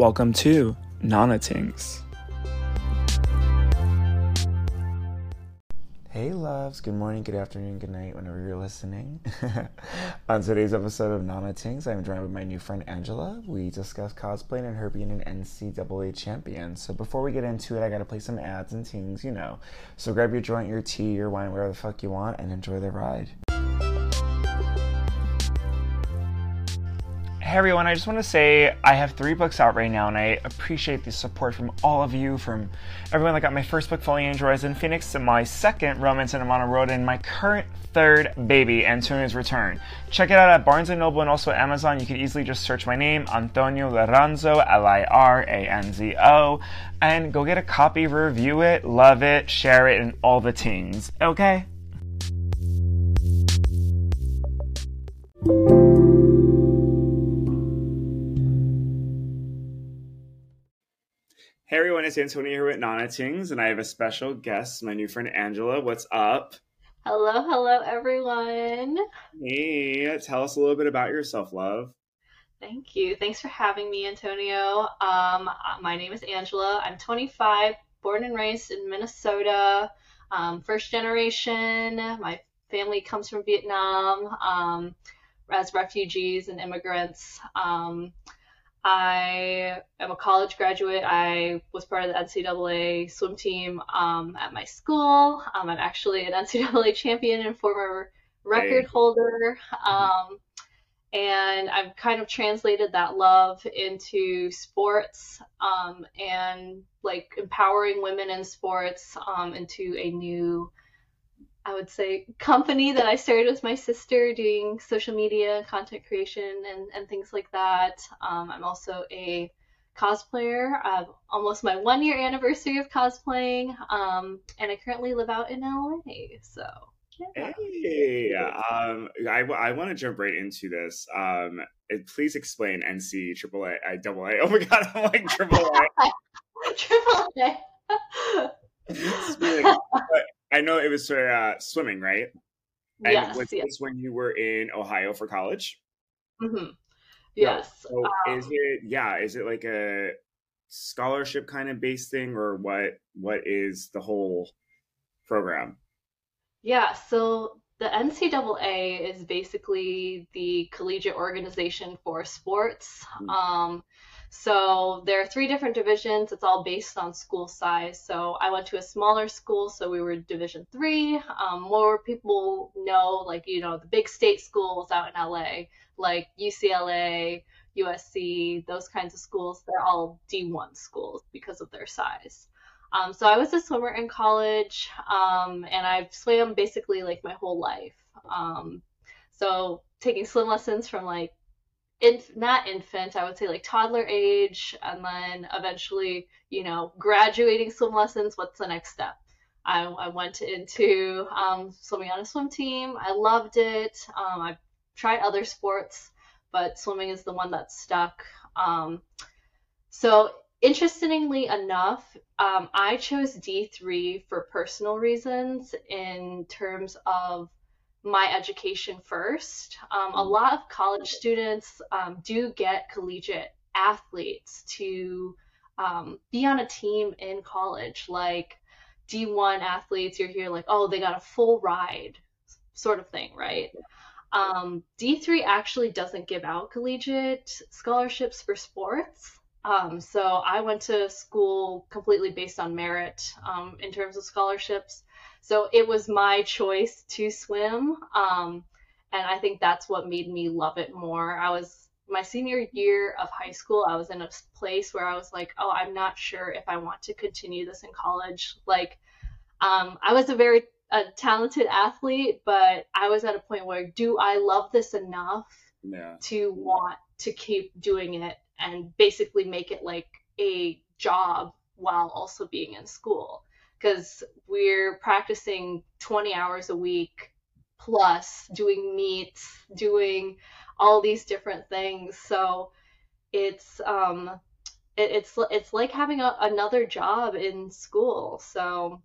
Welcome to Nana Tingz. Hey, loves. Good morning, good afternoon, good night, whenever you're listening. On today's episode of Nana Tingz, I'm joined with my new friend Angela. We discuss cosplaying and her being an NCAA champion. So before we get into it, I gotta play some ads and tings, you know. So grab your joint, your tea, your wine, whatever the fuck you want, and enjoy the ride. Hey everyone, I just want to say I have three books out right now, and I appreciate the support from all of you, from everyone that got my first book, Falling Angel in Phoenix, to my second, Romance in Amana Road, and my current third baby, Antonio's Return. Check it out at Barnes & Noble and also Amazon. You can easily just search my name, Antonio Liranzo, L-I-R-A-N-Z-O, and go get a copy, review it, love it, share it, and all the tings, okay? Hey everyone, it's Antonio here with Nana Tingz, and I have a special guest, my new friend Angela. What's up? Hello, hello, everyone. Hey, tell us a little bit about yourself, love. Thank you. Thanks for having me, Antonio. Um, my name is Angela. I'm 25, born and raised in Minnesota. Um, first generation. My family comes from Vietnam um, as refugees and immigrants. Um, I am a college graduate. I was part of the NCAA swim team um, at my school. Um, I'm actually an NCAA champion and former record hey. holder. Um, and I've kind of translated that love into sports um, and like empowering women in sports um, into a new I would say company that I started with my sister doing social media content creation and, and things like that. Um, I'm also a cosplayer. I have almost my one year anniversary of cosplaying, um, and I currently live out in LA. So. Yeah. Hey, um, I, I want to jump right into this. Um, please explain NC triple A, I double A. Oh my god, I'm like triple A. triple A. I know it was for uh, swimming, right? And yes, was yes. this when you were in Ohio for college? Mm-hmm. Yes. So um, is it yeah? Is it like a scholarship kind of based thing, or what? What is the whole program? Yeah. So the NCAA is basically the collegiate organization for sports. Mm-hmm. Um, so there are three different divisions. It's all based on school size. So I went to a smaller school, so we were Division three. Um, more people know, like you know, the big state schools out in LA, like UCLA, USC, those kinds of schools. They're all D1 schools because of their size. Um, so I was a swimmer in college, um, and I've swam basically like my whole life. Um, so taking swim lessons from like inf- not infant, I would say like toddler age, and then eventually, you know, graduating swim lessons. What's the next step? I, I went into um, swimming on a swim team. I loved it. Um, I've tried other sports, but swimming is the one that stuck. Um, so, interestingly enough, um, I chose D3 for personal reasons in terms of my education first. Um, a mm-hmm. lot of college students um, do get collegiate athletes to um, be on a team in college, like D1 athletes. You're here like, oh, they got a full ride, sort of thing, right? Um, D3 actually doesn't give out collegiate scholarships for sports. Um, so I went to school completely based on merit um, in terms of scholarships. So it was my choice to swim. Um, and I think that's what made me love it more. I was my senior year of high school, I was in a place where I was like, oh, I'm not sure if I want to continue this in college. Like, um, I was a very a talented athlete, but I was at a point where do I love this enough yeah. to want to keep doing it and basically make it like a job while also being in school? Because we're practicing 20 hours a week plus doing meets, doing all these different things. So it's um it, it's it's like having a, another job in school. So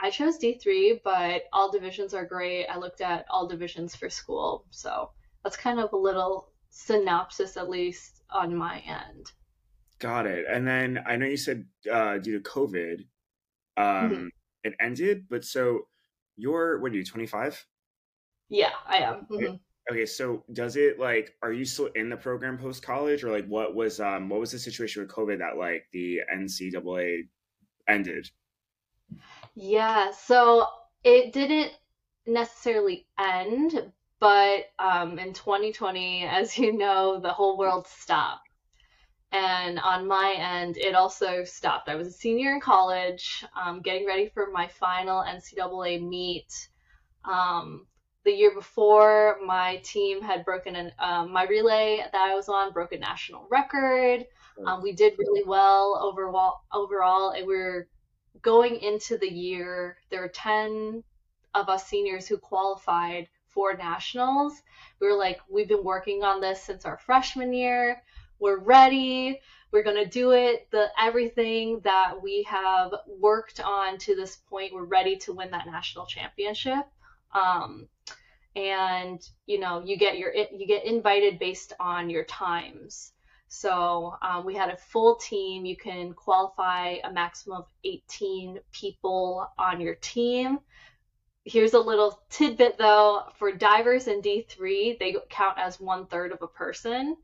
I chose D3, but all divisions are great. I looked at all divisions for school. So that's kind of a little synopsis at least on my end. Got it. And then I know you said uh, due to COVID, um, mm-hmm. it ended. But so you're what are you 25? Yeah, I am. Mm-hmm. Okay, so does it like are you still in the program post college or like what was um what was the situation with COVID that like the NCAA ended? Yeah, so it didn't necessarily end, but um, in 2020, as you know, the whole world stopped. And on my end, it also stopped. I was a senior in college, um, getting ready for my final NCAA meet. Um, the year before, my team had broken an, um, my relay that I was on broke a national record. Um, we did really well overall, overall, and we are going into the year. There were 10 of us seniors who qualified for nationals. We were like, we've been working on this since our freshman year. We're ready. We're going to do it. The everything that we have worked on to this point, we're ready to win that national championship. Um, and you know you get your you get invited based on your times so um, we had a full team you can qualify a maximum of 18 people on your team here's a little tidbit though for divers in d3 they count as one third of a person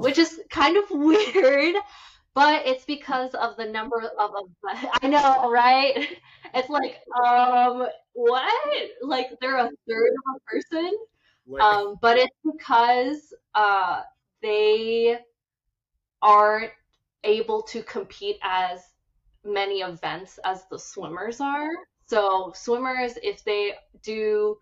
which is kind of weird but it's because of the number of, of I know, right? It's like, um, what? Like they're a third of a person. Um, but it's because uh, they aren't able to compete as many events as the swimmers are. So swimmers, if they do,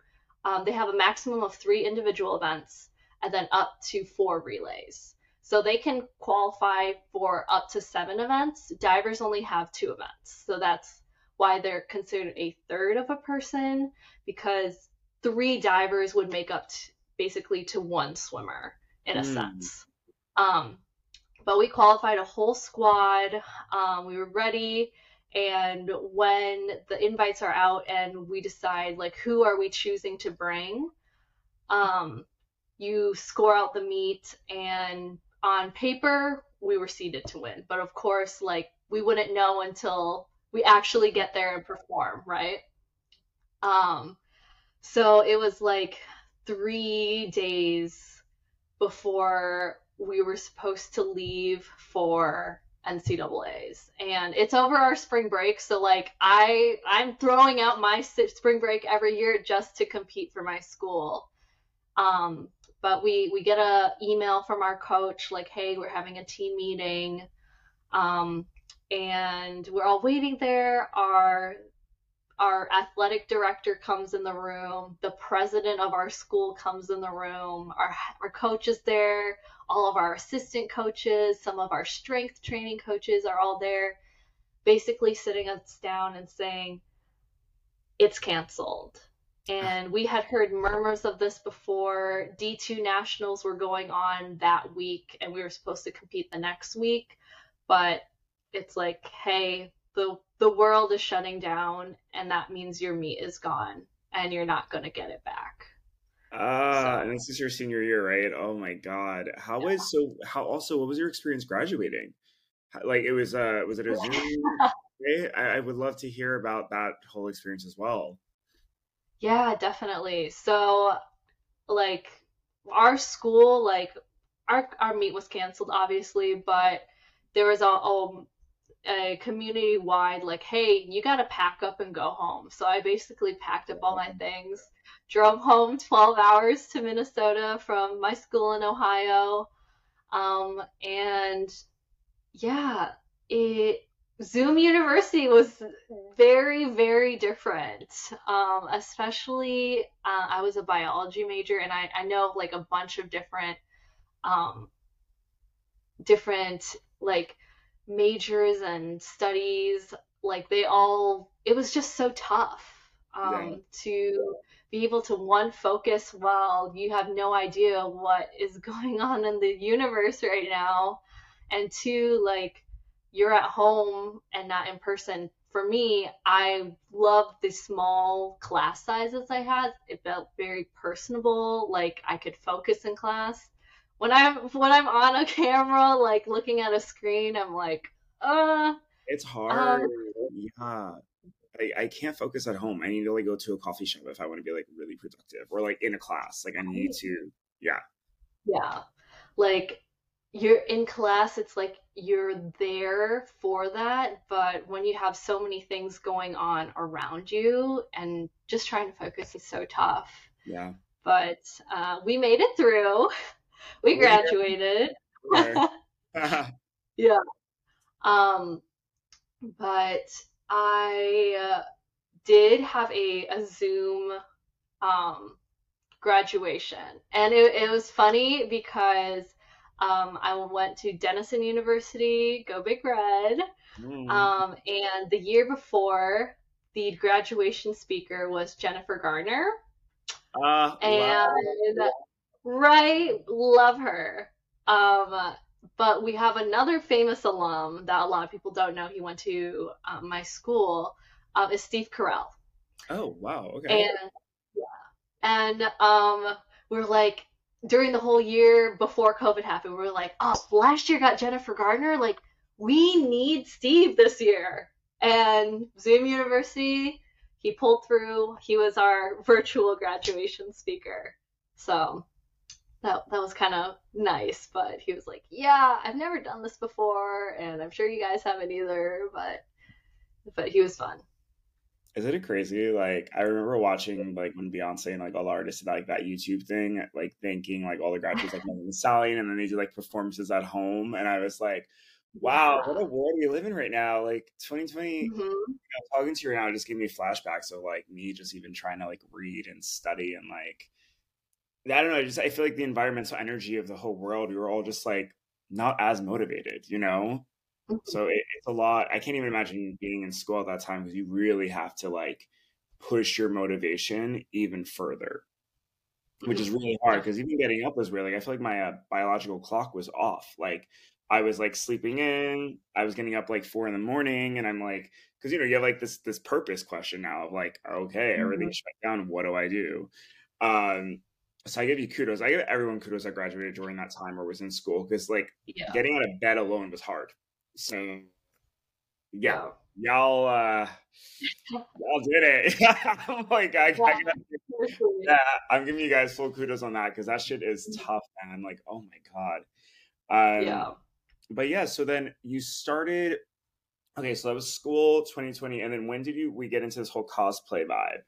um, they have a maximum of three individual events and then up to four relays. So they can qualify for up to seven events. Divers only have two events. So that's why they're considered a third of a person because three divers would make up t- basically to one swimmer in a mm. sense. Um, but we qualified a whole squad. Um, we were ready. And when the invites are out and we decide like who are we choosing to bring, um, you score out the meet and on paper, we were seeded to win. But of course, like we wouldn't know until we actually get there and perform, right? Um, so it was like three days before we were supposed to leave for NCAA's, and it's over our spring break. So like I I'm throwing out my spring break every year just to compete for my school. Um, but we we get a email from our coach like hey we're having a team meeting. Um, and we're all waiting there. Our our athletic director comes in the room. The president of our school comes in the room. Our our coach is there. All of our assistant coaches some of our strength training coaches are all there basically sitting us down and saying it's canceled and we had heard murmurs of this before. D2 nationals were going on that week, and we were supposed to compete the next week. But it's like, hey, the the world is shutting down, and that means your meet is gone, and you're not going to get it back. Ah, so, and this is your senior year, right? Oh my god, how yeah. was so? How also? What was your experience graduating? Like it was, uh, was it a Zoom? I, I would love to hear about that whole experience as well. Yeah, definitely. So, like, our school, like, our our meet was canceled, obviously, but there was a, a, a community wide, like, hey, you got to pack up and go home. So I basically packed up all my things, drove home 12 hours to Minnesota from my school in Ohio. Um, and yeah, it Zoom University was very, very different. Um, especially, uh, I was a biology major, and I, I know like a bunch of different, um, different like majors and studies. Like they all, it was just so tough um, right. to be able to one focus while you have no idea what is going on in the universe right now, and two like you're at home and not in person. For me, I love the small class sizes I had. It felt very personable, like I could focus in class. when I'm when I'm on a camera, like looking at a screen, I'm like, uh. It's hard. Um, yeah. I, I can't focus at home. I need to like go to a coffee shop if I want to be like really productive or like in a class. Like I need to, yeah. Yeah. Like you're in class, it's like you're there for that. But when you have so many things going on around you and just trying to focus is so tough. Yeah. But uh, we made it through. We graduated. yeah. Um, but I uh, did have a, a Zoom um, graduation. And it, it was funny because um, I went to Denison University, go Big Red. Mm. Um, and the year before, the graduation speaker was Jennifer Garner. Uh, and wow. right, love her. Um, but we have another famous alum that a lot of people don't know. He went to um, my school. Uh, is Steve Carell. Oh wow! Okay. And yeah, and um, we're like during the whole year before COVID happened, we were like, oh, last year got Jennifer Gardner. Like, we need Steve this year. And Zoom University, he pulled through. He was our virtual graduation speaker. So that that was kind of nice. But he was like, "Yeah, I've never done this before, and I'm sure you guys haven't either." But but he was fun. Isn't it crazy? Like I remember watching like when Beyonce and like all the artists did like that YouTube thing, like thanking like all the graduates like Megan Stallion, and then they do like performances at home, and I was like, wow, what a world we live in right now. Like 2020, mm-hmm. you know, talking to you right now just gave me flashbacks of like me just even trying to like read and study and like I don't know. I just I feel like the environmental energy of the whole world, we were all just like not as motivated, you know. Mm-hmm. So it, it's a lot. I can't even imagine being in school at that time because you really have to like push your motivation even further, which is really hard because even getting up was really. I feel like my uh, biological clock was off. Like I was like sleeping in. I was getting up like four in the morning, and I'm like, because you know you have like this this purpose question now of like, okay, everything's mm-hmm. shut down. What do I do? Um, so I give you kudos. I give everyone kudos that graduated during that time or was in school because like yeah. getting out of bed alone was hard. So yeah, y'all uh y'all did it. I'm like I, yeah. I yeah, I'm giving you guys full kudos on that because that shit is mm-hmm. tough, man. Like, oh my god. Um, yeah. But yeah, so then you started. Okay, so that was school 2020, and then when did you we get into this whole cosplay vibe?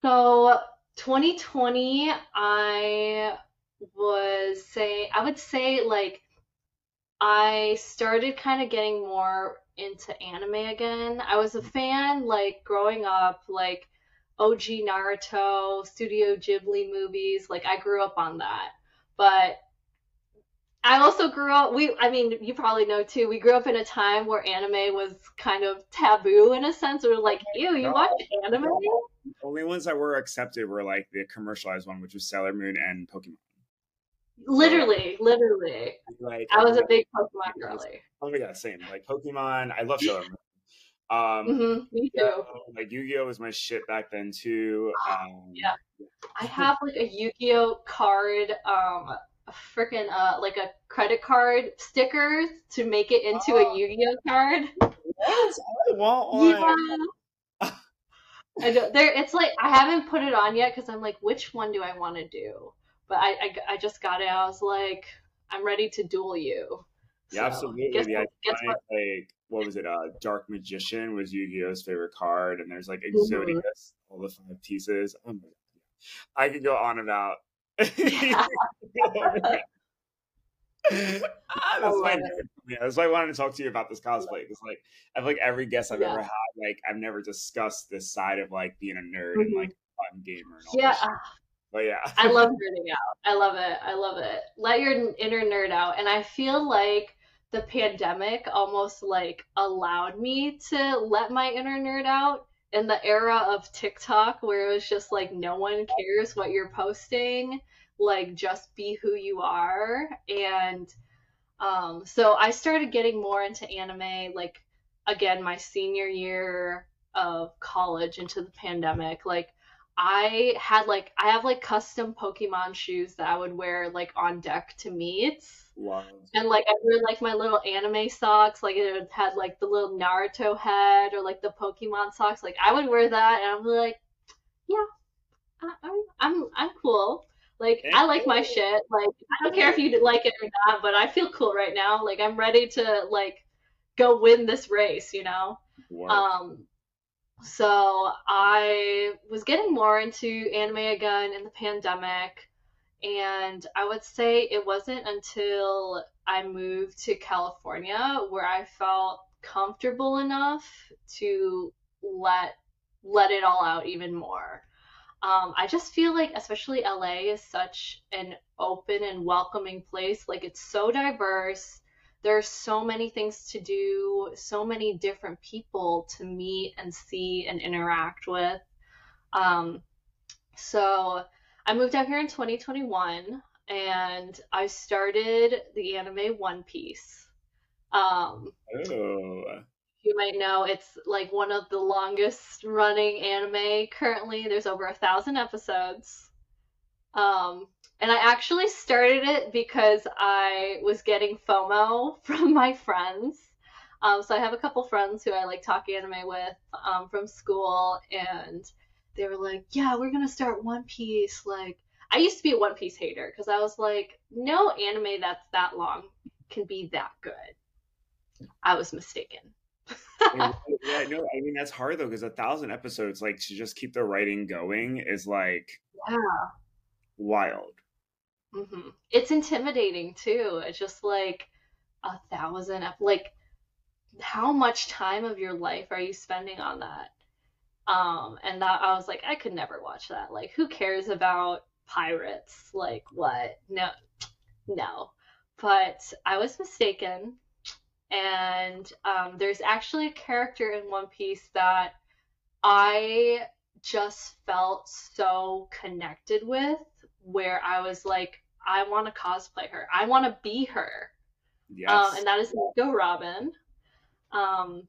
So 2020, I was say I would say like I started kind of getting more into anime again. I was a mm. fan like growing up, like OG Naruto, Studio Ghibli movies. Like I grew up on that. But I also grew up we I mean, you probably know too, we grew up in a time where anime was kind of taboo in a sense. Or like, oh ew, you watch anime? The only ones that were accepted were like the commercialized one, which was Sailor Moon and Pokemon. Literally, literally. Like I was a big Pokemon girly. Oh my god, same. Like Pokemon, I love Sailor Moon. Um, mm-hmm, me too. Uh, like Yu-Gi-Oh was my shit back then too. Um, yeah, I have like a Yu-Gi-Oh card, um, freaking uh, like a credit card sticker to make it into oh. a Yu-Gi-Oh card. Yes, I want one. Yeah. I don't, there, it's like I haven't put it on yet because I'm like, which one do I want to do? But I, I, I, just got it. I was like, I'm ready to duel you. Yeah, so, absolutely. Guess, yeah, guess what? like what was it? Uh, Dark Magician was Yu-Gi-Oh's favorite card, and there's like. Exodius, mm-hmm. all the five pieces. Oh my god, I could go on about. Yeah. ah, that's, why, yeah, that's why I wanted to talk to you about this cosplay because, like, I feel like every guest I've yeah. ever had, like, I've never discussed this side of like being a nerd mm-hmm. and like fun gamer. And all yeah, but yeah, I love nerding out. I love it. I love it. Let your inner nerd out, and I feel like the pandemic almost like allowed me to let my inner nerd out in the era of TikTok where it was just like no one cares what you're posting like just be who you are and um, so i started getting more into anime like again my senior year of college into the pandemic like I had like I have like custom Pokemon shoes that I would wear like on deck to meet. Wow. And like I wear like my little anime socks, like it had like the little Naruto head or like the Pokemon socks. Like I would wear that, and I'm like, yeah, I, I'm I'm I'm cool. Like I like my shit. Like I don't care if you like it or not, but I feel cool right now. Like I'm ready to like go win this race, you know. Work. Um, so I was getting more into anime again in the pandemic, and I would say it wasn't until I moved to California where I felt comfortable enough to let let it all out even more. Um, I just feel like, especially LA, is such an open and welcoming place. Like it's so diverse. There's so many things to do, so many different people to meet and see and interact with. Um, so I moved out here in 2021 and I started the anime One Piece. Um, oh. you might know it's like one of the longest running anime currently. There's over a thousand episodes. Um, and I actually started it because I was getting FOMO from my friends. Um, so I have a couple friends who I like talk anime with um, from school, and they were like, "Yeah, we're gonna start One Piece." Like, I used to be a One Piece hater because I was like, "No anime that's that long can be that good." I was mistaken. yeah, no, I mean that's hard though because a thousand episodes, like to just keep the writing going, is like yeah, wild. hmm It's intimidating too. It's just like a thousand, like how much time of your life are you spending on that? Um, and that I was like, I could never watch that. Like, who cares about pirates? Like, what? No, no. But I was mistaken. And um, there's actually a character in One Piece that I just felt so connected with, where I was like, I want to cosplay her. I want to be her. Yes. Um, and that is Nico Robin. Um,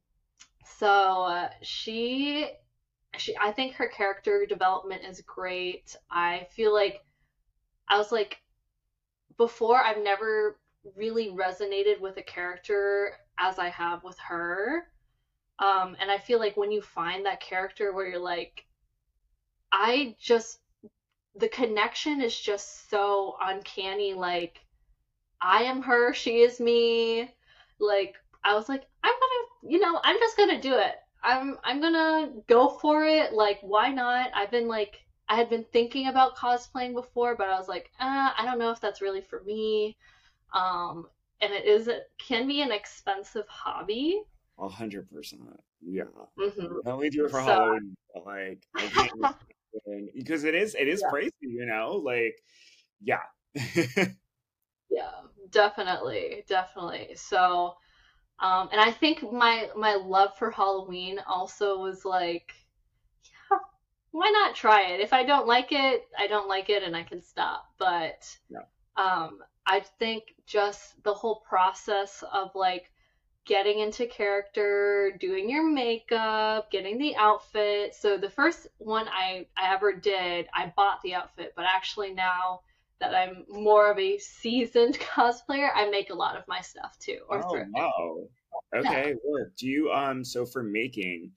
so uh, she, she, I think her character development is great. I feel like I was like, before I've never really resonated with a character as I have with her. Um, and I feel like when you find that character where you're like, I just, the connection is just so uncanny. Like, I am her, she is me. Like, I was like, I'm gonna, you know, I'm just gonna do it. I'm, I'm gonna go for it. Like, why not? I've been like, I had been thinking about cosplaying before, but I was like, uh, I don't know if that's really for me. Um, and it is, it can be an expensive hobby. A hundred percent. Yeah. hmm I only do it for So- Halloween. Like I can't because it is it is Yeah. crazy, you know? Like yeah. Yeah, definitely, definitely. So, um, and I think my my love for Halloween also was like, yeah, why not try it? If I don't like it, I don't like it, and I can stop. But, Yeah. um, I think just the whole process of like getting into character, doing your makeup, getting the outfit. So the first one I I ever did, I bought the outfit, but actually now that I'm more of a seasoned cosplayer, I make a lot of my stuff too. Or oh wow. Okay, work. Do you um so for making,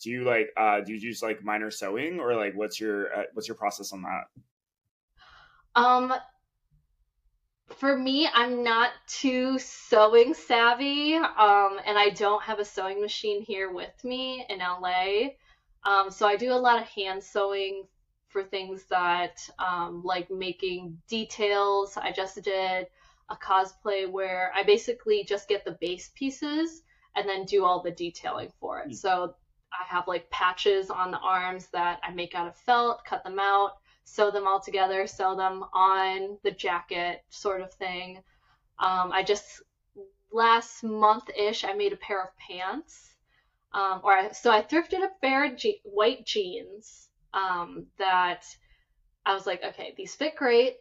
do you like uh do you use like minor sewing or like what's your uh, what's your process on that? Um, for me, I'm not too sewing savvy, um, and I don't have a sewing machine here with me in LA. Um, so I do a lot of hand sewing for things that, um, like making details. I just did a cosplay where I basically just get the base pieces and then do all the detailing for it. Hmm. So I have like patches on the arms that I make out of felt, cut them out, sew them all together, sew them on the jacket, sort of thing. Um, I just last month ish, I made a pair of pants. Um, or I, so I thrifted a pair of je- white jeans um, that I was like, okay, these fit great,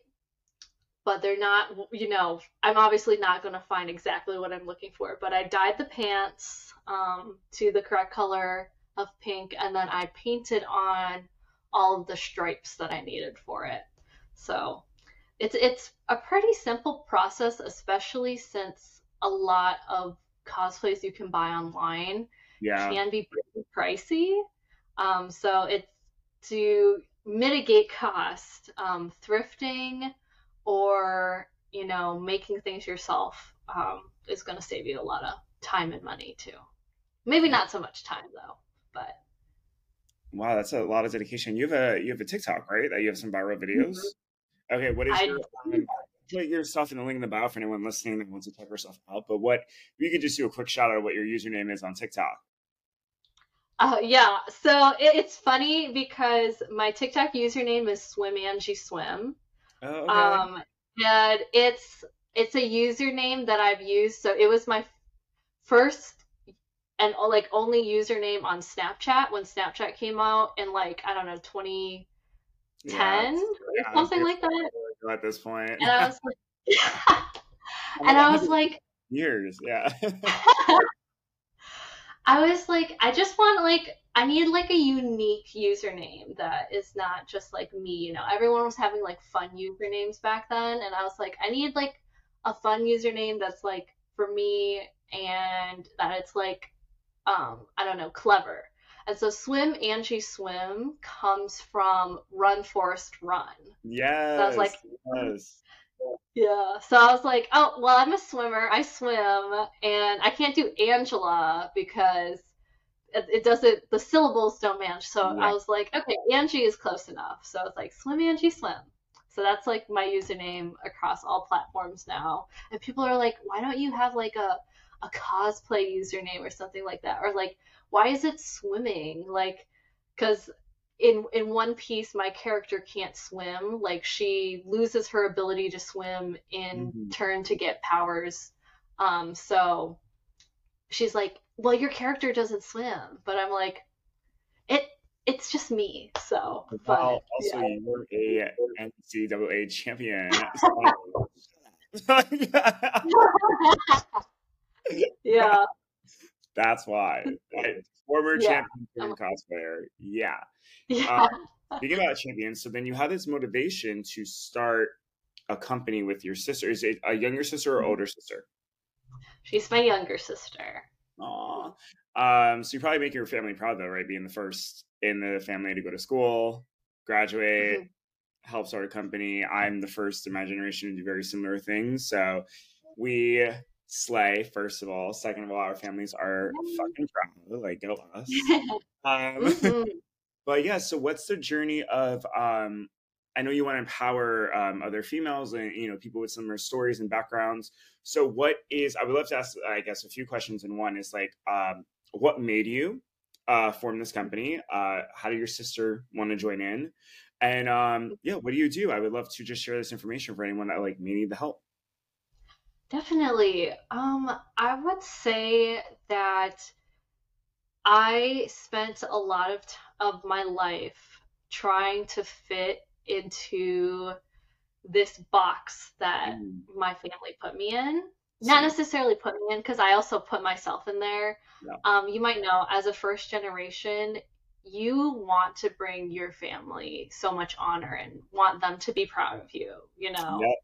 but they're not, you know, I'm obviously not going to find exactly what I'm looking for. But I dyed the pants um, to the correct color of pink, and then I painted on all of the stripes that I needed for it. So it's it's a pretty simple process, especially since a lot of cosplays you can buy online Yeah. can be pretty pricey. Um, so it's to mitigate cost, um, thrifting or you know making things yourself um, is going to save you a lot of time and money too. Maybe not so much time though, but Wow, that's a lot of dedication. You have a you have a TikTok, right? That you have some viral videos. Okay, what is I your um, put your stuff in the link in the bio for anyone listening that wants to check yourself out. But what you could just do a quick shout out of what your username is on TikTok? Uh, yeah, so it, it's funny because my TikTok username is Swim Oh, okay. Um, and it's it's a username that I've used. So it was my first and like only username on Snapchat when Snapchat came out in like I don't know 2010 Yeah, or something like that. at this. And I was like, and I was like, years, yeah. I was like, I just want like I need like a unique username that is not just like me, you know. Everyone was having like fun usernames back then, and I was like, I need like a fun username that's like for me and that it's like um I don't know, clever. And so swim Angie swim comes from run forest run. yes. So I was like, yes. yeah. So I was like, oh, well, I'm a swimmer. I swim, and I can't do Angela because it, it doesn't, the syllables don't match. So Yeah. I was like, okay, Angie is close enough. So it's like, swim, Angie, swim. So that's like my username across all platforms now. And people are like, why don't you have like a, a cosplay username or something like that? Or like, why is it swimming? Like, because in in One Piece, my character can't swim. Like she loses her ability to swim in Mhm. turn to get powers. Um, so she's like, "Well, your character doesn't swim," but I'm like, "It it's just me." So, but Well, also yeah. you're a NCAA champion. yeah, That's why. Right. Former Yeah. champion cosplayer. Yeah. yeah, Um, speaking about champions, so then you have this motivation to start a company with your sister. Is it a younger sister or older sister? she's my younger sister. Aw. Um, so you probably make your family proud though, right? Being the first in the family to go to school, graduate, help start a company. I'm the first in my generation to do very similar things. So we slay, first of all. Second of all, our families are fucking proud. Like go us. Um, Mhm. but yeah, so what's the journey of um I know you want to empower um, other females and you know people with similar stories and backgrounds. So what is I would love to ask I guess a few questions in one is like um what made you uh form this company? Uh how did your sister want to join in? And um yeah, what do you do? I would love to just share this information for anyone that like may need the help. Definitely. Um, I would say that I spent a lot of t of my life trying to fit into this box that Mm, my family put me in. Not necessarily put me in, because I also put myself in there. Yeah. Um, you might know, as a first generation, you want to bring your family so much honor and want them to be proud of you, you know? Yep.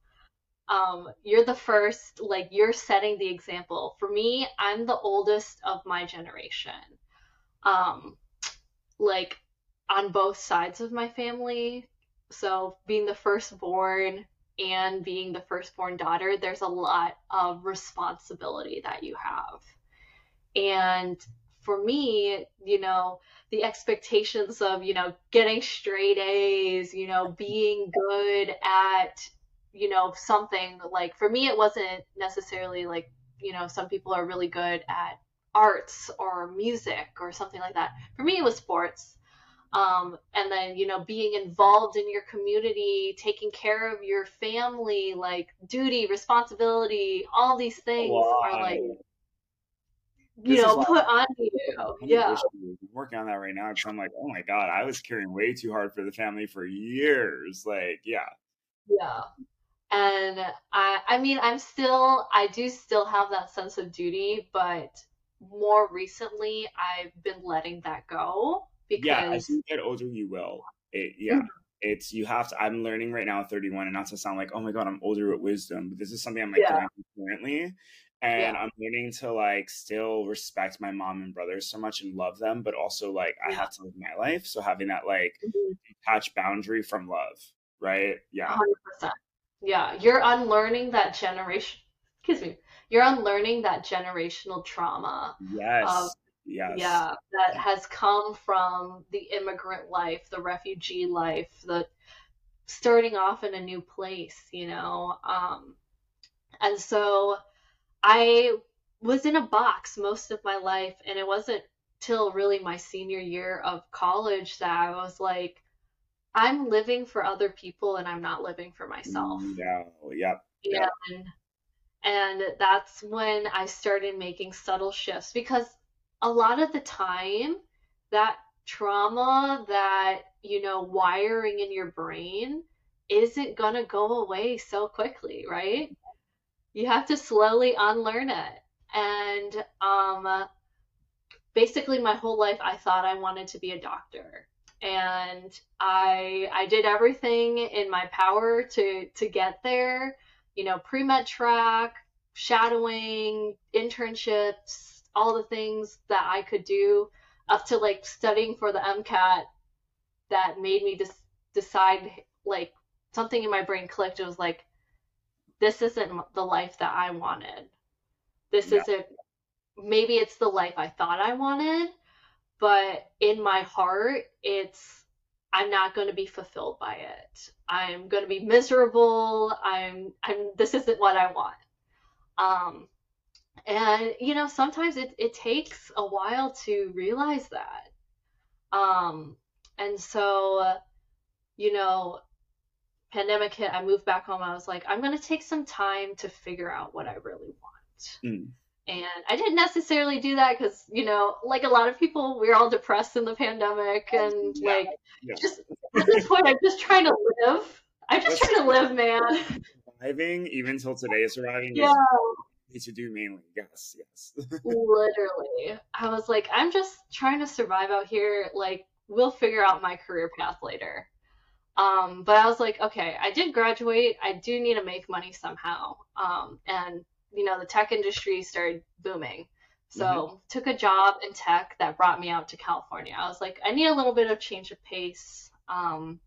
Um, you're the first, like you're setting the example. For me, I'm the oldest of my generation. Um, like on both sides of my family. So being the firstborn and being the firstborn daughter, there's a lot of responsibility that you have. And for me, you know, the expectations of, you know, getting straight A's, you know, being good at you know, something like for me, it wasn't necessarily like, you know, some people are really good at arts or music or something like that. For me, it was sports. Um, and then, you know, being involved in your community, taking care of your family, like duty, responsibility, all these things are like, you This know, why- put on you. Yeah. I'm working on that right now because I'm like, oh my god, I was carrying way too hard for the family for years. Like, yeah, Yeah. And I I mean I'm still I do still have that sense of duty, but more recently I've been letting that go yeah. As you get older, you will. it yeah mm-hmm. it's you have to i'm learning right now at 31 and not to sound like oh my god i'm older with wisdom but this is something i'm like yeah. currently and yeah. i'm learning to like still respect my mom and brothers so much and love them but also like i have to live my life so having that like mm-hmm. detached boundary from love right yeah 100% yeah you're unlearning that generation excuse me you're unlearning that generational trauma yes of, yes. yeah that has come from the immigrant life the refugee life the starting off in a new place you know um and so i was in a box most of my life and it wasn't till really my senior year of college that i was like i'm living for other people and i'm not living for myself yeah yep yeah and and that's when I started making subtle shifts because a lot of the time, that trauma, that, you know, wiring in your brain isn't going to go away so quickly, right? You have to slowly unlearn it. And um, basically, my whole life, I thought I wanted to be a doctor. And I I did everything in my power to to get there you know, pre med track, shadowing, internships, all the things that I could do, up to like studying for the MCAT that made me just decide like something in my brain clicked. It was like, this isn't the life that I wanted. This yeah. isn't, maybe it's the life I thought I wanted, but in my heart, it's I'm not going to be fulfilled by it. I'm going to be miserable. I'm I'm this isn't what I want. Um and you know, sometimes it it takes a while to realize that. Um and so you know, pandemic hit, I moved back home. I was like, I'm going to take some time to figure out what I really want. Mm. And I didn't necessarily do that because, you know, like a lot of people, we are all depressed in the pandemic. And yeah. like, yeah. just at this point, I'm just trying to live. I'm just trying to live, man. Surviving, even till today, is surviving. Yeah. To do mainly, yes, yes. Literally, I was like, I'm just trying to survive out here. Like, we'll figure out my career path later. Um, but I was like, okay, I did graduate. I do need to make money somehow. Um, and you know, the tech industry started booming. So mm-hmm. took a job in tech that brought me out to California. I was like, I need a little bit of change of pace. Um,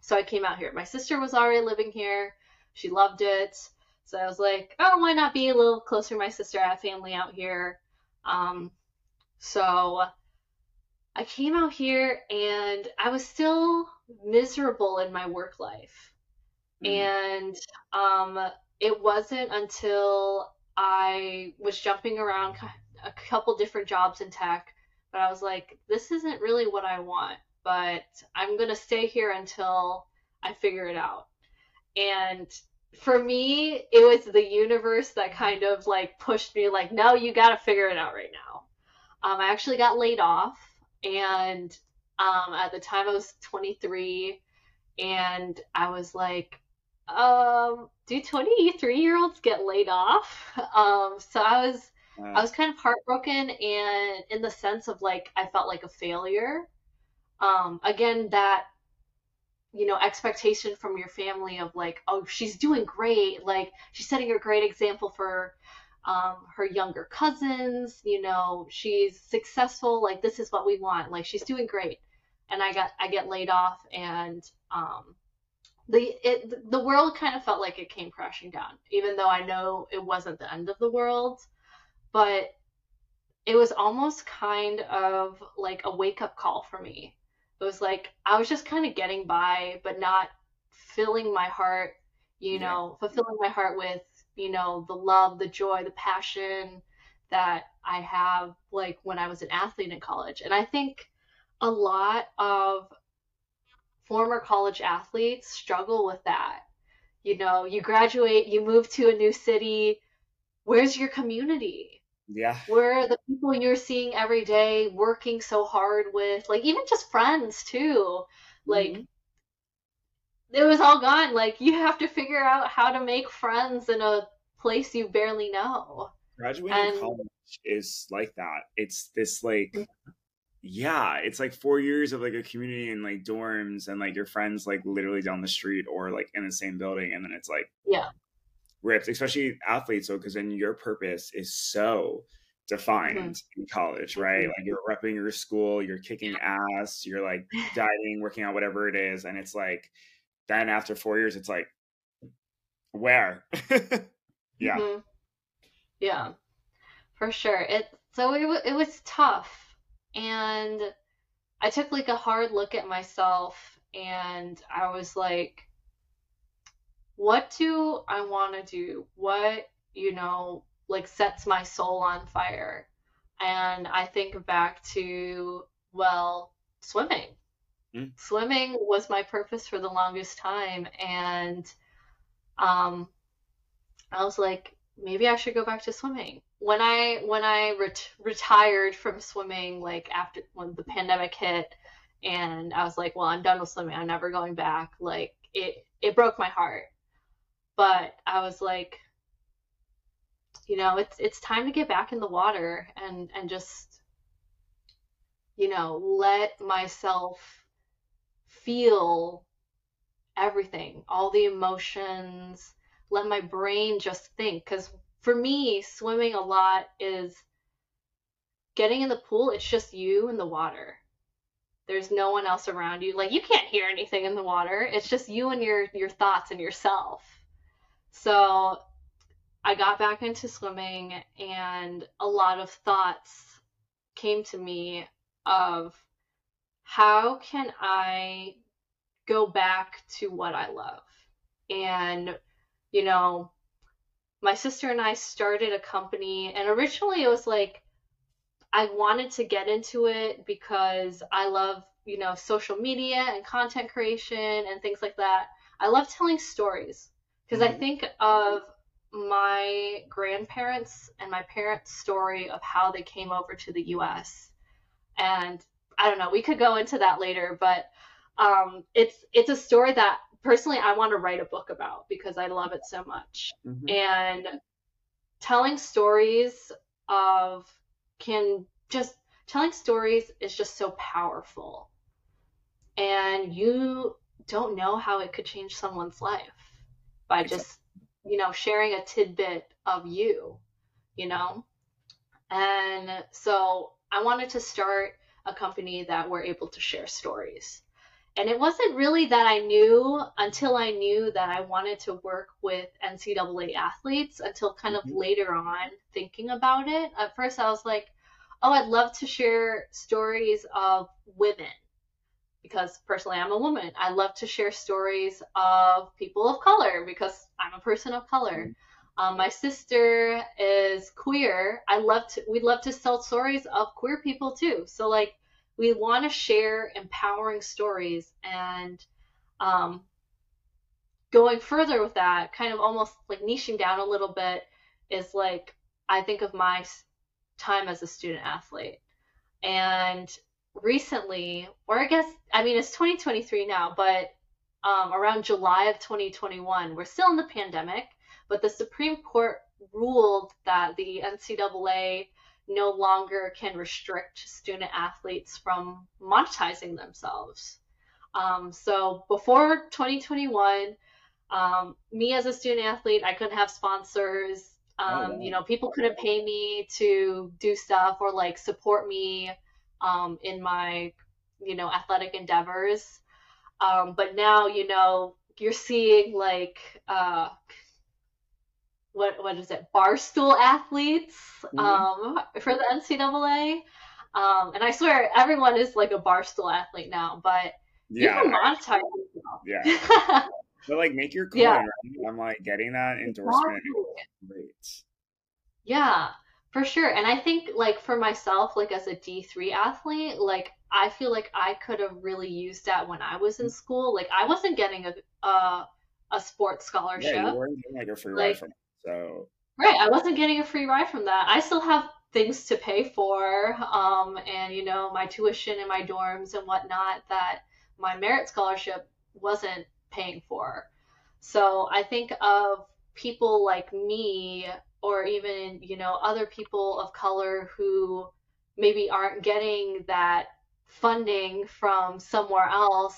so I came out here. My sister was already living here. She loved it. So I was like, oh, why not be a little closer to my sister? I have family out here. Um, so I came out here and I was still miserable in my work life. Mm. And um, it wasn't until I was jumping around a couple different jobs in tech, but I was like, this isn't really what I want, but I'm going to stay here until I figure it out. And for me, it was the universe that kind of like pushed me, like, no, you got to figure it out right now. Um, I actually got laid off, and um, at the time I was 23, and I was like, um, do 23 year olds get laid off? Um, so I was, uh, I was kind of heartbroken and in the sense of like, I felt like a failure. Um, again, that, you know, expectation from your family of like, oh, she's doing great. Like she's setting a great example for, um, her younger cousins, you know, she's successful. Like this is what we want. Like she's doing great. And I got, I get laid off and, um, the it the world kind of felt like it came crashing down even though i know it wasn't the end of the world. But it was almost kind of like a wake up call for me. It was like i was just kind of getting by but not filling my heart you know yeah. fulfilling my heart with you know the love the joy the passion that i have like when i was an athlete in college. And i think a lot of former college athletes struggle with that. You know, you graduate, you move to a new city. Where's your community? Yeah. Where are the people you're seeing every day working so hard with? Like, even just friends, too. Like, mm-hmm. it was all gone. Like, you have to figure out how to make friends in a place you barely know. Graduating and, college is like that. It's this, like, yeah, it's like four years of like a community and like dorms and like your friends like literally down the street or like in the same building, and then it's like yeah, ripped, especially athletes though, because then your purpose is so defined mm-hmm. in college, right? Mm-hmm. Like you're repping your school, you're kicking ass, you're like dieting, working out, whatever it is, and it's like then after four years, it's like where, yeah, mm-hmm. yeah, for sure. It so it it was tough and I took like a hard look at myself and I was like, what do I want to do? What, you know, like sets my soul on fire? And I think back to, well, swimming. Mm. Swimming was my purpose for the longest time. And um, I was like, maybe I should go back to swimming when I when I ret- retired from swimming, like after when the pandemic hit, and I was like, well, I'm done with swimming. I'm never going back. Like it it broke my heart, but I was like, you know, it's it's time to get back in the water and and just you know let myself feel everything, all the emotions. Let my brain just think because for me, swimming a lot is getting in the pool, it's just you and the water. There's no one else around you. Like you can't hear anything in the water. It's just you and your your thoughts and yourself. So I got back into swimming and a lot of thoughts came to me of how can I go back to what I love? And you know, my sister and I started a company, and originally it was like I wanted to get into it because I love, you know, social media and content creation and things like that. I love telling stories because mm-hmm. I think of my grandparents and my parents' story of how they came over to the US. And I don't know, we could go into that later, but um, it's it's a story that personally I want to write a book about because I love it so much. Mm-hmm. And telling stories of can just telling stories is just so powerful. And you don't know how it could change someone's life by just, you know, sharing a tidbit of you, you know? And so I wanted to start a company that we're able to share stories. And it wasn't really that I knew until I knew that I wanted to work with NCAA athletes until kind of mm-hmm. later on thinking about it. At first, I was like, oh, I'd love to share stories of women because personally I'm a woman. I love to share stories of people of color because I'm a person of color. Mm-hmm. Um, my sister is queer. I love to. We love to tell stories of queer people too. So like we want to share empowering stories and um, going further with that kind of almost like niching down a little bit is like i think of my time as a student athlete. And recently or i guess i mean it's 2023 now but um, around july of 2021 we're still in the pandemic but the supreme court ruled that the ncaa no longer can restrict student athletes from monetizing themselves. Um, so before 2021, um, me as a student athlete, I couldn't have sponsors. Oh, um, oh, You know, people couldn't pay me to do stuff or like support me um, in my, you know, athletic endeavors. Um, but now, you know, you're seeing like uh, what what is it barstool athletes mm-hmm. um, for the NCAA. Um, and I swear everyone is like a barstool athlete now, but yeah, you can monetize yourself. Yeah. but like make your coin, yeah. right? I'm like getting that endorsement. Yeah, for sure. And I think like for myself, like as a D3 athlete, like I feel like I could have really used that when I was in school. Like I wasn't getting a a, a sports scholarship. Yeah, you weren't getting like a free like, ride from so right, I wasn't getting a free ride from that. I still have things to pay for, um, and you know my tuition and my dorms and whatnot that my merit scholarship wasn't paying for. So I think of people like me or even you know other people of color who maybe aren't getting that funding from somewhere else,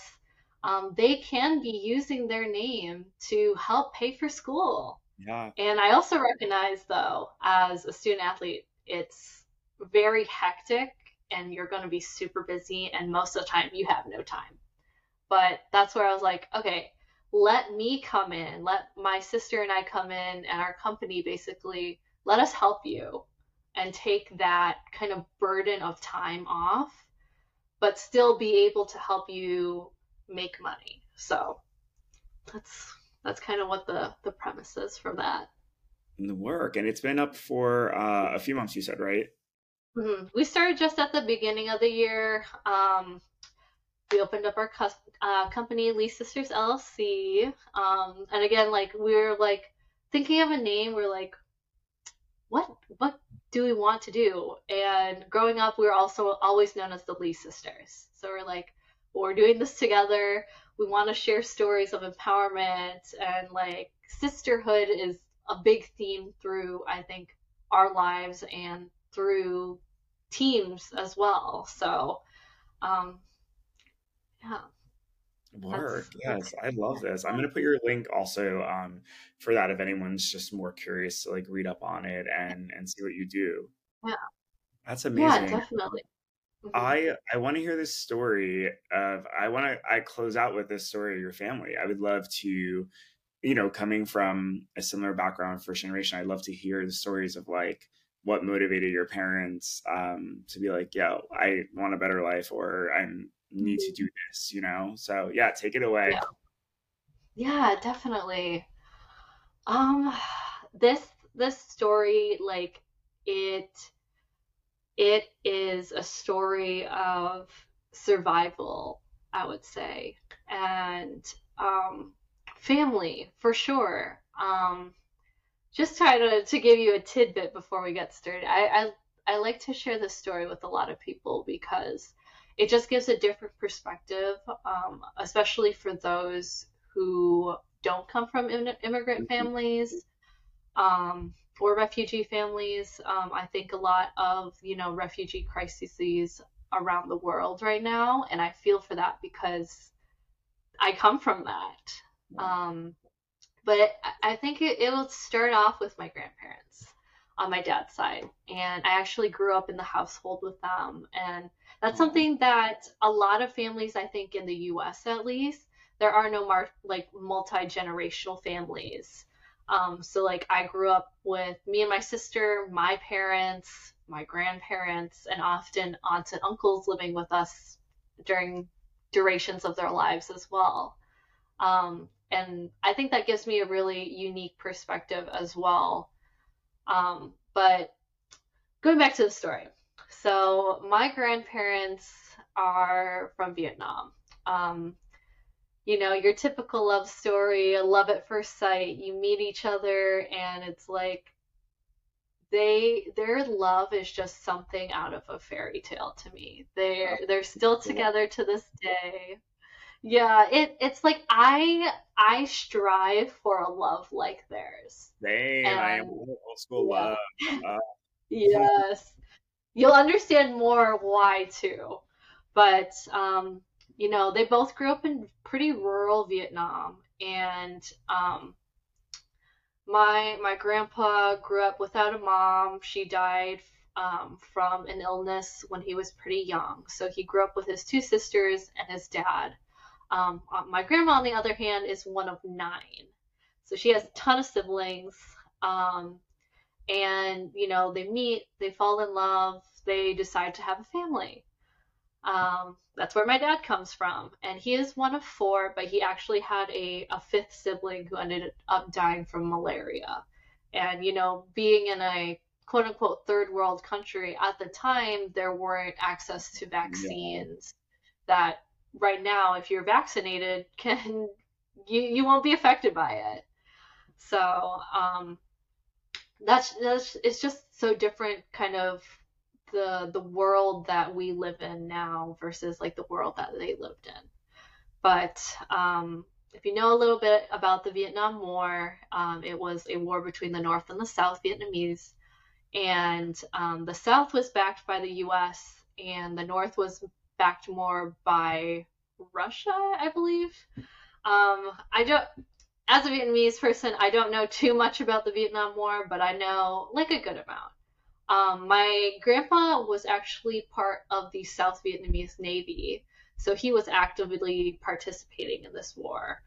um, they can be using their name to help pay for school. Yeah. And I also recognize, though, as a student athlete, it's very hectic and you're going to be super busy, and most of the time you have no time. But that's where I was like, okay, let me come in, let my sister and I come in, and our company basically let us help you and take that kind of burden of time off, but still be able to help you make money. So that's that's kind of what the the premise is for that. The work, and it's been up for uh, a few months. You said right? Mm-hmm. We started just at the beginning of the year. Um, we opened up our uh, company, Le Sisters LLC, um, and again, like we are like thinking of a name. We're like, what what do we want to do? And growing up, we were also always known as the Le Sisters. So we're like, we're doing this together. We want to share stories of empowerment and like sisterhood is a big theme through, I think, our lives and through teams as well. So, um, yeah. Work. Yes, I love this. I'm gonna put your link also um, for that if anyone's just more curious to like read up on it and and see what you do. Yeah. That's amazing. Yeah, definitely. Mm-hmm. I I want to hear this story of I want to I close out with this story of your family. I would love to, you know, coming from a similar background, first generation. I'd love to hear the stories of like what motivated your parents um, to be like, yo, I want a better life, or I need to mm-hmm. do this, you know. So yeah, take it away. Yeah, yeah definitely. Um, this this story like it it is a story of survival, I would say, and um, family for sure. Um, just try to, to give you a tidbit before we get started. I, I, I like to share this story with a lot of people because it just gives a different perspective, um, especially for those who don't come from immigrant mm-hmm. families. Um, for refugee families. Um, I think a lot of you know refugee crises around the world right now, and I feel for that because I come from that. Um, but I think it, it will start off with my grandparents on my dad's side, and I actually grew up in the household with them, and that's something that a lot of families, I think, in the U.S. at least, there are no mar- like multi generational families um, so like I grew up with me and my sister, my parents, my grandparents, and often aunts and uncles living with us during durations of their lives as well. Um, and I think that gives me a really unique perspective as well. Um, but going back to the story. So my grandparents are from Vietnam. Um, you know, your typical love story, love at first sight. You meet each other and it's like they their love is just something out of a fairy tale to me. They're they're still together to this day. Yeah, it it's like I I strive for a love like theirs. And, I am old school yeah. love. Uh. yes, you'll understand more why too. But um, you know, they both grew up in pretty rural Vietnam, and um, my my grandpa grew up without a mom. She died um, from an illness when he was pretty young, so he grew up with his two sisters and his dad. Um, uh, my grandma, on the other hand, is one of nine, so she has a ton of siblings. Um, and you know, they meet, they fall in love, they decide to have a family. Um, that's where my dad comes from. And he is one of four, but he actually had a, a fifth sibling who ended up dying from malaria. And, you know, being in a quote unquote third world country at the time, there weren't access to vaccines yeah. that right now, if you're vaccinated, can you, you won't be affected by it. So, um, that's, that's, it's just so different kind of the the world that we live in now versus like the world that they lived in. But um, if you know a little bit about the Vietnam War, um, it was a war between the North and the South Vietnamese, and um, the South was backed by the U.S. and the North was backed more by Russia, I believe. Um, I don't, as a Vietnamese person, I don't know too much about the Vietnam War, but I know like a good amount. Um, my grandpa was actually part of the South Vietnamese Navy, so he was actively participating in this war.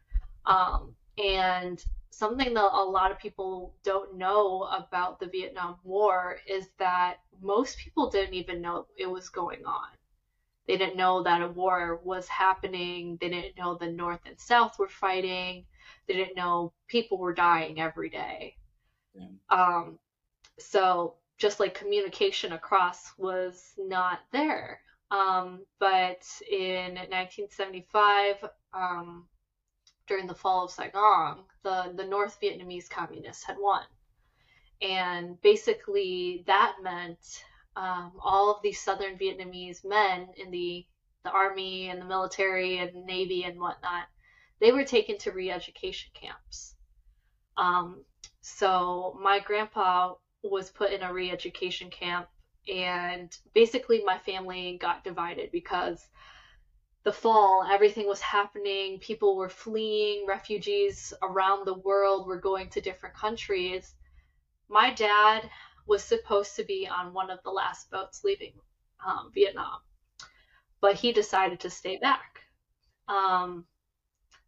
Um, and something that a lot of people don't know about the Vietnam War is that most people didn't even know it was going on. They didn't know that a war was happening. They didn't know the North and South were fighting. They didn't know people were dying every day. Yeah. Um, so just like communication across was not there. Um, but in 1975, um, during the fall of Saigon, the, the North Vietnamese communists had won. And basically, that meant um, all of these Southern Vietnamese men in the, the army and the military and navy and whatnot, they were taken to re education camps. Um, so my grandpa was put in a re education camp, and basically, my family got divided because the fall, everything was happening. People were fleeing, refugees around the world were going to different countries. My dad was supposed to be on one of the last boats leaving um, Vietnam, but he decided to stay back. Um,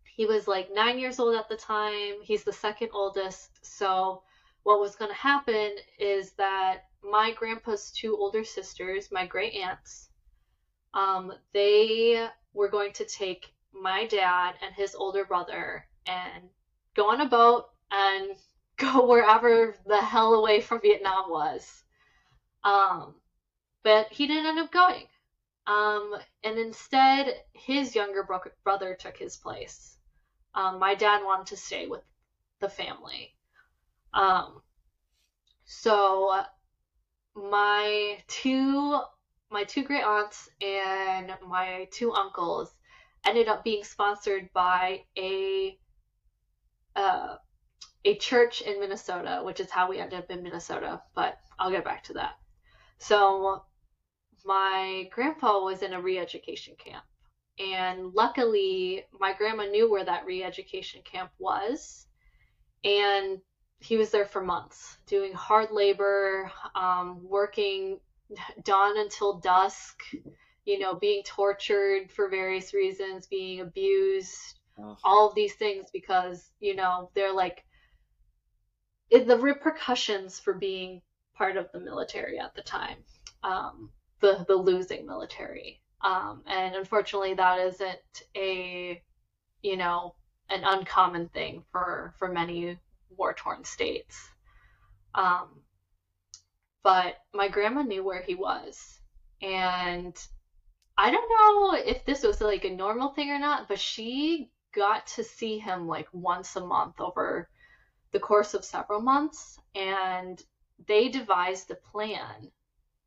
he was like nine years old at the time. He's the second oldest. So, what was going to happen is that my grandpa's two older sisters, my great aunts, um, they were going to take my dad and his older brother and go on a boat and go wherever the hell away from Vietnam was. Um, but he didn't end up going. Um, and instead, his younger bro- brother took his place. Um, my dad wanted to stay with the family. Um, so my two my two great aunts and my two uncles ended up being sponsored by a uh, a church in Minnesota, which is how we ended up in Minnesota, but I'll get back to that. So my grandpa was in a re-education camp and luckily my grandma knew where that re-education camp was and he was there for months doing hard labor um, working dawn until dusk, you know, being tortured for various reasons, being abused, oh. all of these things because, you know, they're like the repercussions for being part of the military at the time, um, the the losing military, um, and unfortunately, that isn't a, you know, an uncommon thing for for many war torn states. Um, but my grandma knew where he was. And I don't know if this was like a normal thing or not, but she got to see him like once a month over the course of several months. And they devised a plan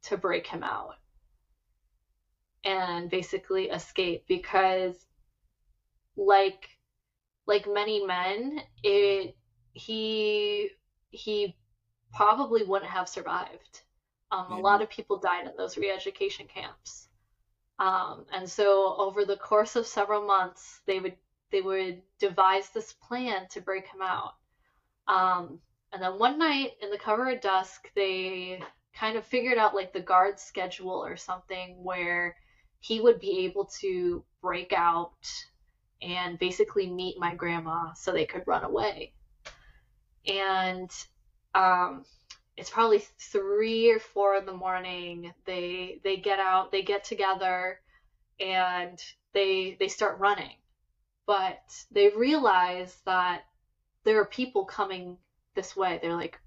to break him out and basically escape because like like many men it he he probably wouldn't have survived. Um, A lot of people died in those re-education camps, um, and so over the course of several months, they would they would devise this plan to break him out. Um, and then one night, in the cover of dusk, they kind of figured out like the guard schedule or something where he would be able to break out and basically meet my grandma so they could run away. And um, it's probably three or four in the morning. They they get out, they get together, and they they start running. But they realize that there are people coming this way. They're like,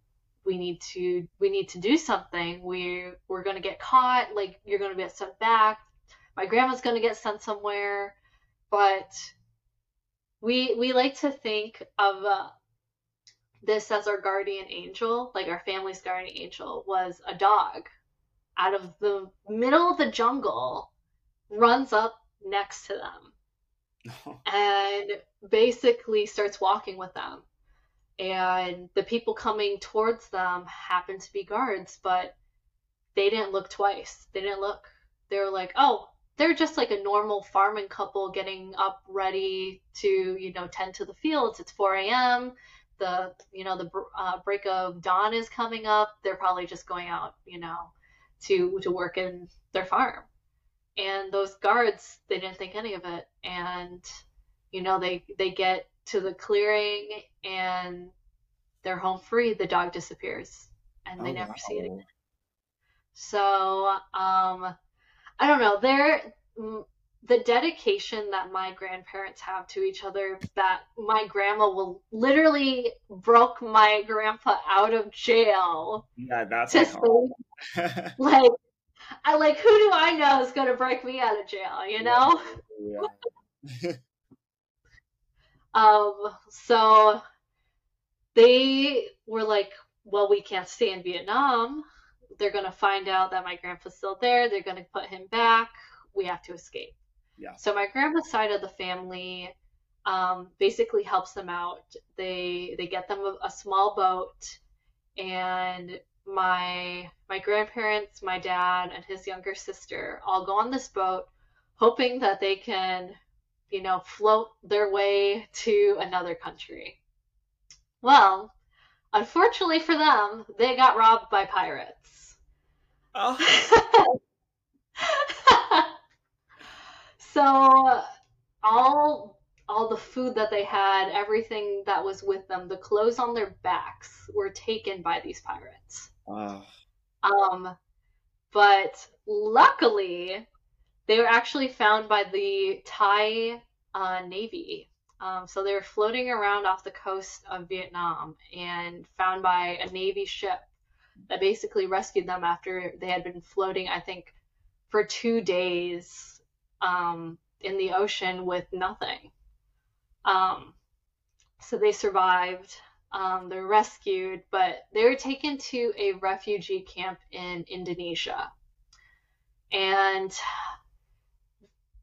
we need to we need to do something. We we're gonna get caught. Like you're gonna get sent back. My grandma's gonna get sent somewhere. But we we like to think of uh, this as our guardian angel, like our family's guardian angel, was a dog out of the middle of the jungle, runs up next to them, and basically starts walking with them. And the people coming towards them happen to be guards, but they didn't look twice. They didn't look. They were like, oh, they're just like a normal farming couple getting up ready to you know tend to the fields it's 4 a.m the you know the uh, break of dawn is coming up they're probably just going out you know to to work in their farm. And those guards they didn't think any of it. And you know they they get to the clearing and they're home free the dog disappears and they oh, never wow. see it again. So um i don't know they're the dedication that my grandparents have to each other that my grandma will literally broke my grandpa out of jail yeah that's like I like who do I know is gonna break me out of jail, you know? Yeah. um so they were like, Well, we can't stay in Vietnam. They're gonna find out that my grandpa's still there, they're gonna put him back, we have to escape. Yeah. So my grandma's side of the family um, basically helps them out. They they get them a, a small boat and my my grandparents, my dad, and his younger sister all go on this boat, hoping that they can, you know, float their way to another country. Well, unfortunately for them, they got robbed by pirates. Oh. so all all the food that they had, everything that was with them, the clothes on their backs were taken by these pirates. Wow. Um, but luckily, they were actually found by the Thai uh, Navy. Um, so they were floating around off the coast of Vietnam and found by a Navy ship that basically rescued them after they had been floating, I think, for two days um, in the ocean with nothing. Um, so they survived. Um, they're rescued, but they were taken to a refugee camp in Indonesia. And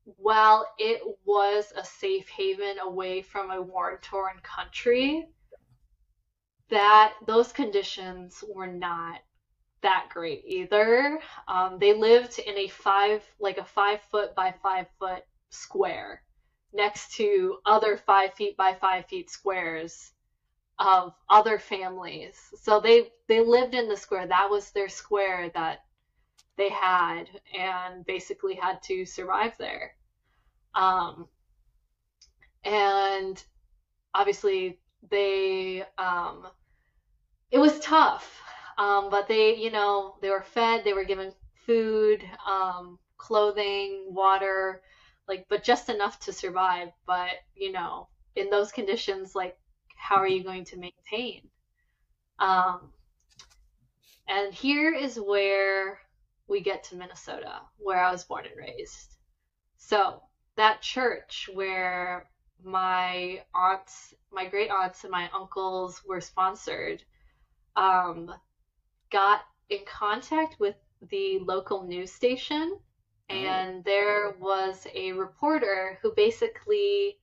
while it was a safe haven away from a war torn country, that those conditions were not that great either. Um, they lived in a five, like a five foot by five foot square next to other five feet by five feet squares of other families. So they they lived in the square. That was their square that they had and basically had to survive there. Um, and obviously they um, it was tough. Um, but they, you know, they were fed, they were given food, um, clothing, water, like but just enough to survive. But, you know, in those conditions like how are you going to maintain? Um, and here is where we get to Minnesota, where I was born and raised. So that church where my aunts, my great aunts, and my uncles were sponsored, um, got in contact with the local news station, oh. and there was a reporter who basically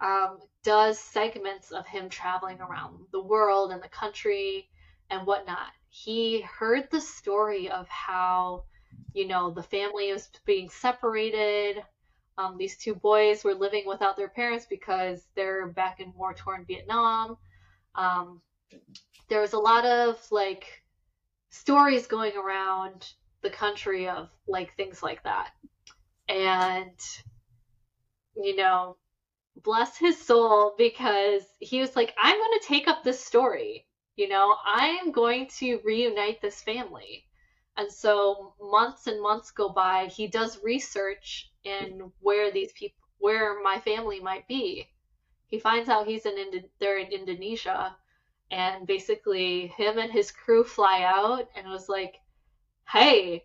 um, does segments of him traveling around the world and the country and whatnot. He heard the story of how, you know, the family was being separated. Um, these two boys were living without their parents because they're back in war torn Vietnam. Um, there was a lot of like stories going around the country of like things like that. And, you know, bless his soul because he was like, I'm going to take up this story. You know, I am going to reunite this family. And so months and months go by. He does research in where these people, where my family might be. He finds out he's in, Indo- they're in Indonesia. And basically, him and his crew fly out and it was like, hey,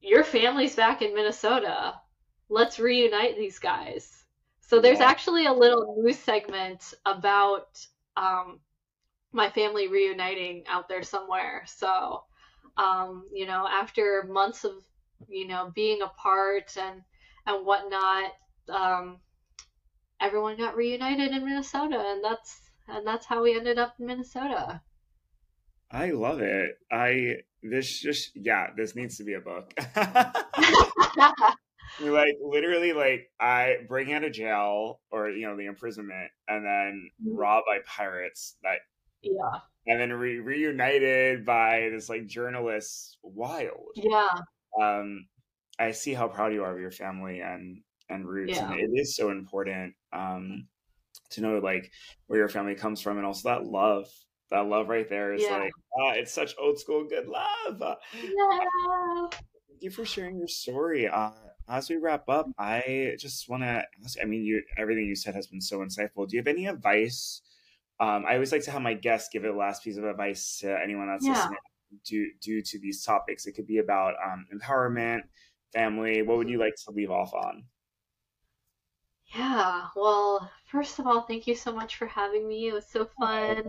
your family's back in Minnesota. Let's reunite these guys so there's yeah. actually a little news segment about um, my family reuniting out there somewhere. So, um, you know, after months of you know being apart and and whatnot, um, everyone got reunited in Minnesota, and that's and that's how we ended up in Minnesota. I love it. I this just yeah, this needs to be a book. like literally like I bring out of jail or you know the imprisonment and then Mhm. robbed by pirates that Yeah. and then re- reunited by this like journalist wild Yeah. um i see how proud you are of your family and and roots and it is so important um to know like where your family comes from and also that love that love right there is Yeah. like ah, it's such old school good love Uh, Yeah. thank you for sharing your story uh as we wrap up i just want to ask i mean you everything you said has been so insightful do you have any advice um, I always like to have my guests give a last piece of advice to anyone that's Yeah. listening due, due to these topics. It could be about um, empowerment, family. What would you like to leave off on? Yeah, well, first of all, thank you so much for having me. It was so fun,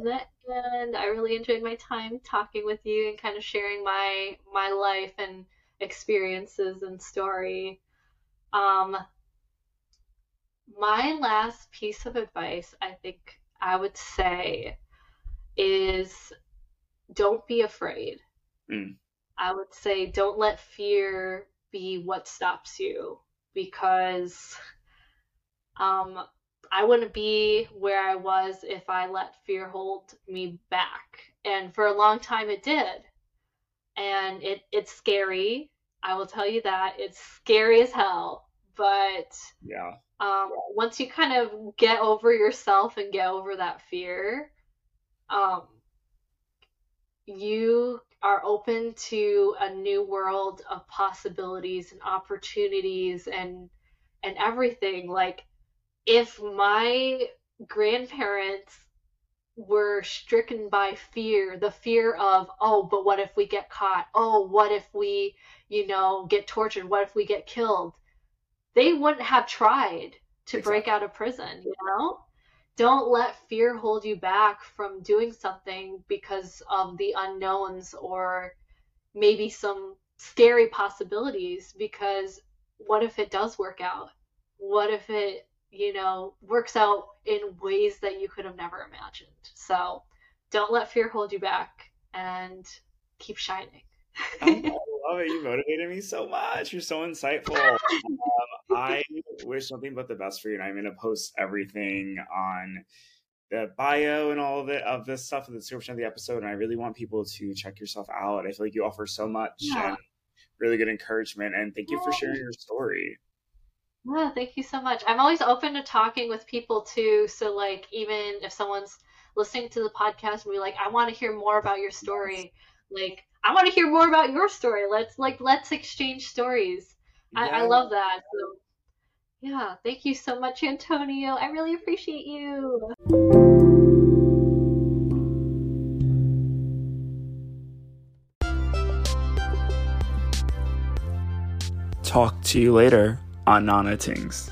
and I really enjoyed my time talking with you and kind of sharing my my life and experiences and story. Um, my last piece of advice, I think I would say, is don't be afraid. Mm. I would say don't let fear be what stops you because um, I wouldn't be where I was if I let fear hold me back. And for a long time it did. And it, it's scary. I will tell you that. It's scary as hell. But Yeah. um, once you kind of get over yourself and get over that fear, um, you are open to a new world of possibilities and opportunities and and everything. Like if my grandparents were stricken by fear, the fear of, oh, but what if we get caught? Oh, what if we, you know, get tortured? What if we get killed? They wouldn't have tried to break out of prison, you know? Don't let fear hold you back from doing something because of the unknowns or maybe some scary possibilities because what if it does work out? What if it, you know, works out in ways that you could have never imagined? So don't let fear hold you back and keep shining. I love it. You motivated me so much. You're so insightful. Um, I wish nothing but the best for you, and I'm going to post everything on the bio and all of it of this stuff in the description of the episode. And I really want people to check yourself out. I feel like you offer so much Yeah. and really good encouragement. And thank you for sharing your story. Yeah, thank you so much. I'm always open to talking with people too. So, like, even if someone's listening to the podcast and be like, I want to hear more about your story, like, I want to hear more about your story. Let's like let's exchange stories. I, I love that. So, yeah, thank you so much, Antonio. I really appreciate you. Talk to you later on Nana Tingz.